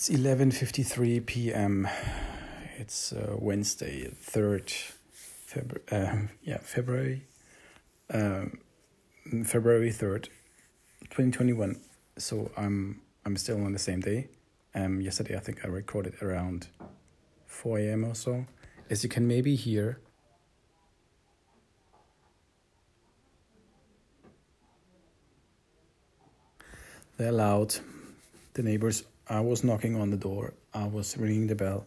It's 11:53 p.m. It's uh, Wednesday, 3rd February. Uh, yeah, February. Um, February 3rd, 2021. So I'm I'm still on the same day. Um, yesterday I think I recorded around 4 a.m. or so. As you can maybe hear, they're loud. The neighbors. I was knocking on the door. I was ringing the bell,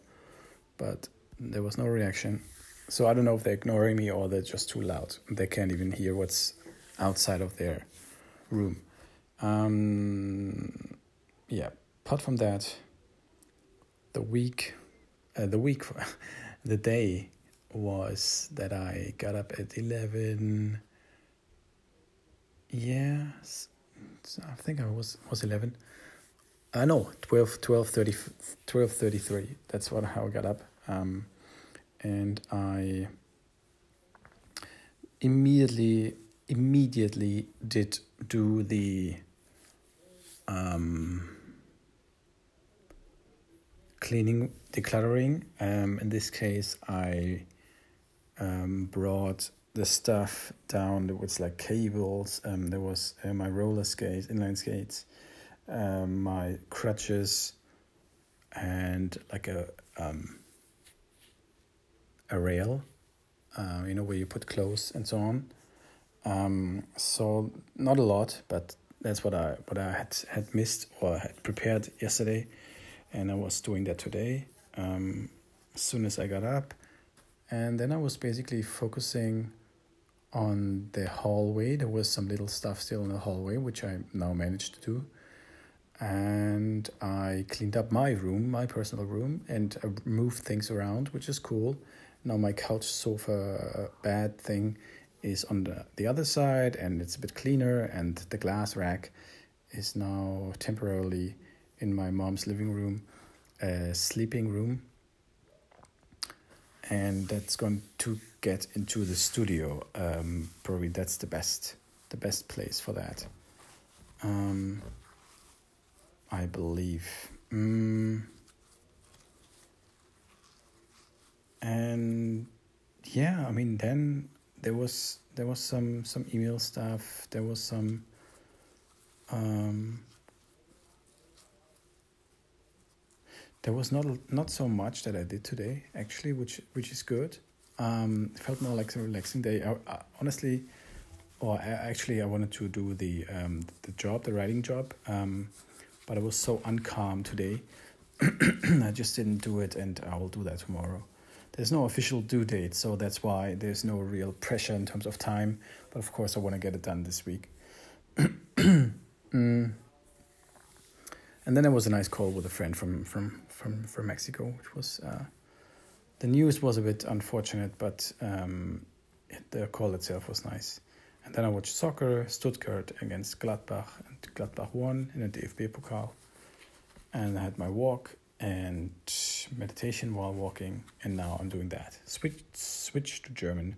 but there was no reaction. So I don't know if they're ignoring me or they're just too loud. They can't even hear what's outside of their room. Um, yeah. Apart from that, the week, uh, the week, the day was that I got up at eleven. Yeah, I think I was was eleven. I know 12, 12, 30, 12 33. That's what how I got up. Um, and I immediately immediately did do the um, cleaning, decluttering. Um, in this case, I um, brought the stuff down. There was like cables. Um, there was uh, my roller skates, inline skates, um, my crutches, and like a um, a rail, uh, you know, where you put clothes and so on. Um, so not a lot, but that's what I what I had had missed or had prepared yesterday, and I was doing that today. Um, as soon as I got up, and then I was basically focusing on the hallway. There was some little stuff still in the hallway, which I now managed to do. And I cleaned up my room, my personal room, and I moved things around, which is cool. Now my couch sofa bed thing is on the, the other side and it's a bit cleaner and the glass rack is now temporarily in my mom's living room uh, sleeping room. And that's going to get into the studio. Um, probably that's the best the best place for that. Um, i believe. Mm, and yeah i mean then there was there was some some email stuff. There was some um, there was not not so much that I did today actually which which is good. Um, felt more like a relaxing day. I, I, honestly or I, actually I wanted to do the um, the job the writing job. Um, but I was so uncalm today I just didn't do it and I will do that tomorrow there's no official due date, so that's why there's no real pressure in terms of time. But of course, I want to get it done this week. mm. And then there was a nice call with a friend from from from from Mexico, which was uh, the news was a bit unfortunate, but um, the call itself was nice. And then I watched soccer, Stuttgart against Gladbach, and Gladbach won in the DFB Pokal. And I had my walk, and meditation while walking and now I'm doing that. Switch, switch to German.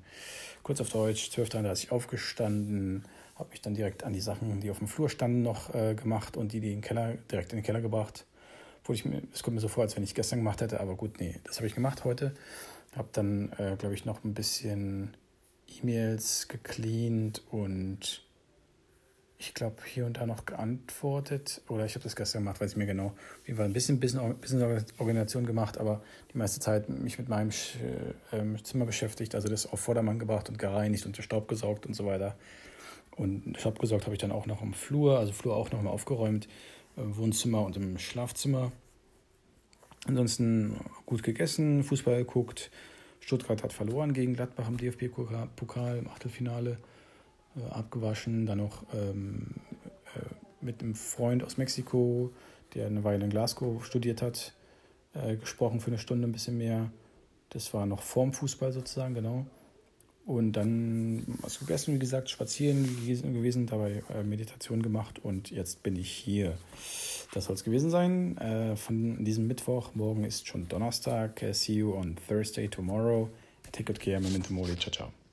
Kurz auf Deutsch, 12.33 aufgestanden, habe mich dann direkt an die Sachen, die auf dem Flur standen, noch äh, gemacht und die, die den Keller, direkt in den Keller gebracht. Obwohl ich mir, es kommt mir so vor, als wenn ich gestern gemacht hätte, aber gut, nee, das habe ich gemacht heute. Habe dann, äh, glaube ich, noch ein bisschen E-Mails gecleant und ich glaube, hier und da noch geantwortet. Oder ich habe das gestern gemacht, weiß ich mir genau. Wie war ein bisschen Business-Organisation gemacht, aber die meiste Zeit mich mit meinem äh, Zimmer beschäftigt, also das auf Vordermann gebracht und gereinigt und Staub gesaugt und so weiter. Und Staub gesaugt habe ich dann auch noch im Flur, also Flur auch noch mal aufgeräumt, im Wohnzimmer und im Schlafzimmer. Ansonsten gut gegessen, Fußball geguckt. Stuttgart hat verloren gegen Gladbach im DFB-Pokal im Achtelfinale äh, abgewaschen, dann noch ähm, äh, mit einem Freund aus Mexiko, der eine Weile in Glasgow studiert hat, äh, gesprochen für eine Stunde ein bisschen mehr. Das war noch vorm Fußball sozusagen, genau. Und dann was gegessen, wie gesagt, spazieren gewesen, dabei äh, Meditation gemacht und jetzt bin ich hier. Das soll es gewesen sein äh, von diesem Mittwoch. Morgen ist schon Donnerstag. See you on Thursday, tomorrow. Take good care, Memento Mori. Ciao, ciao.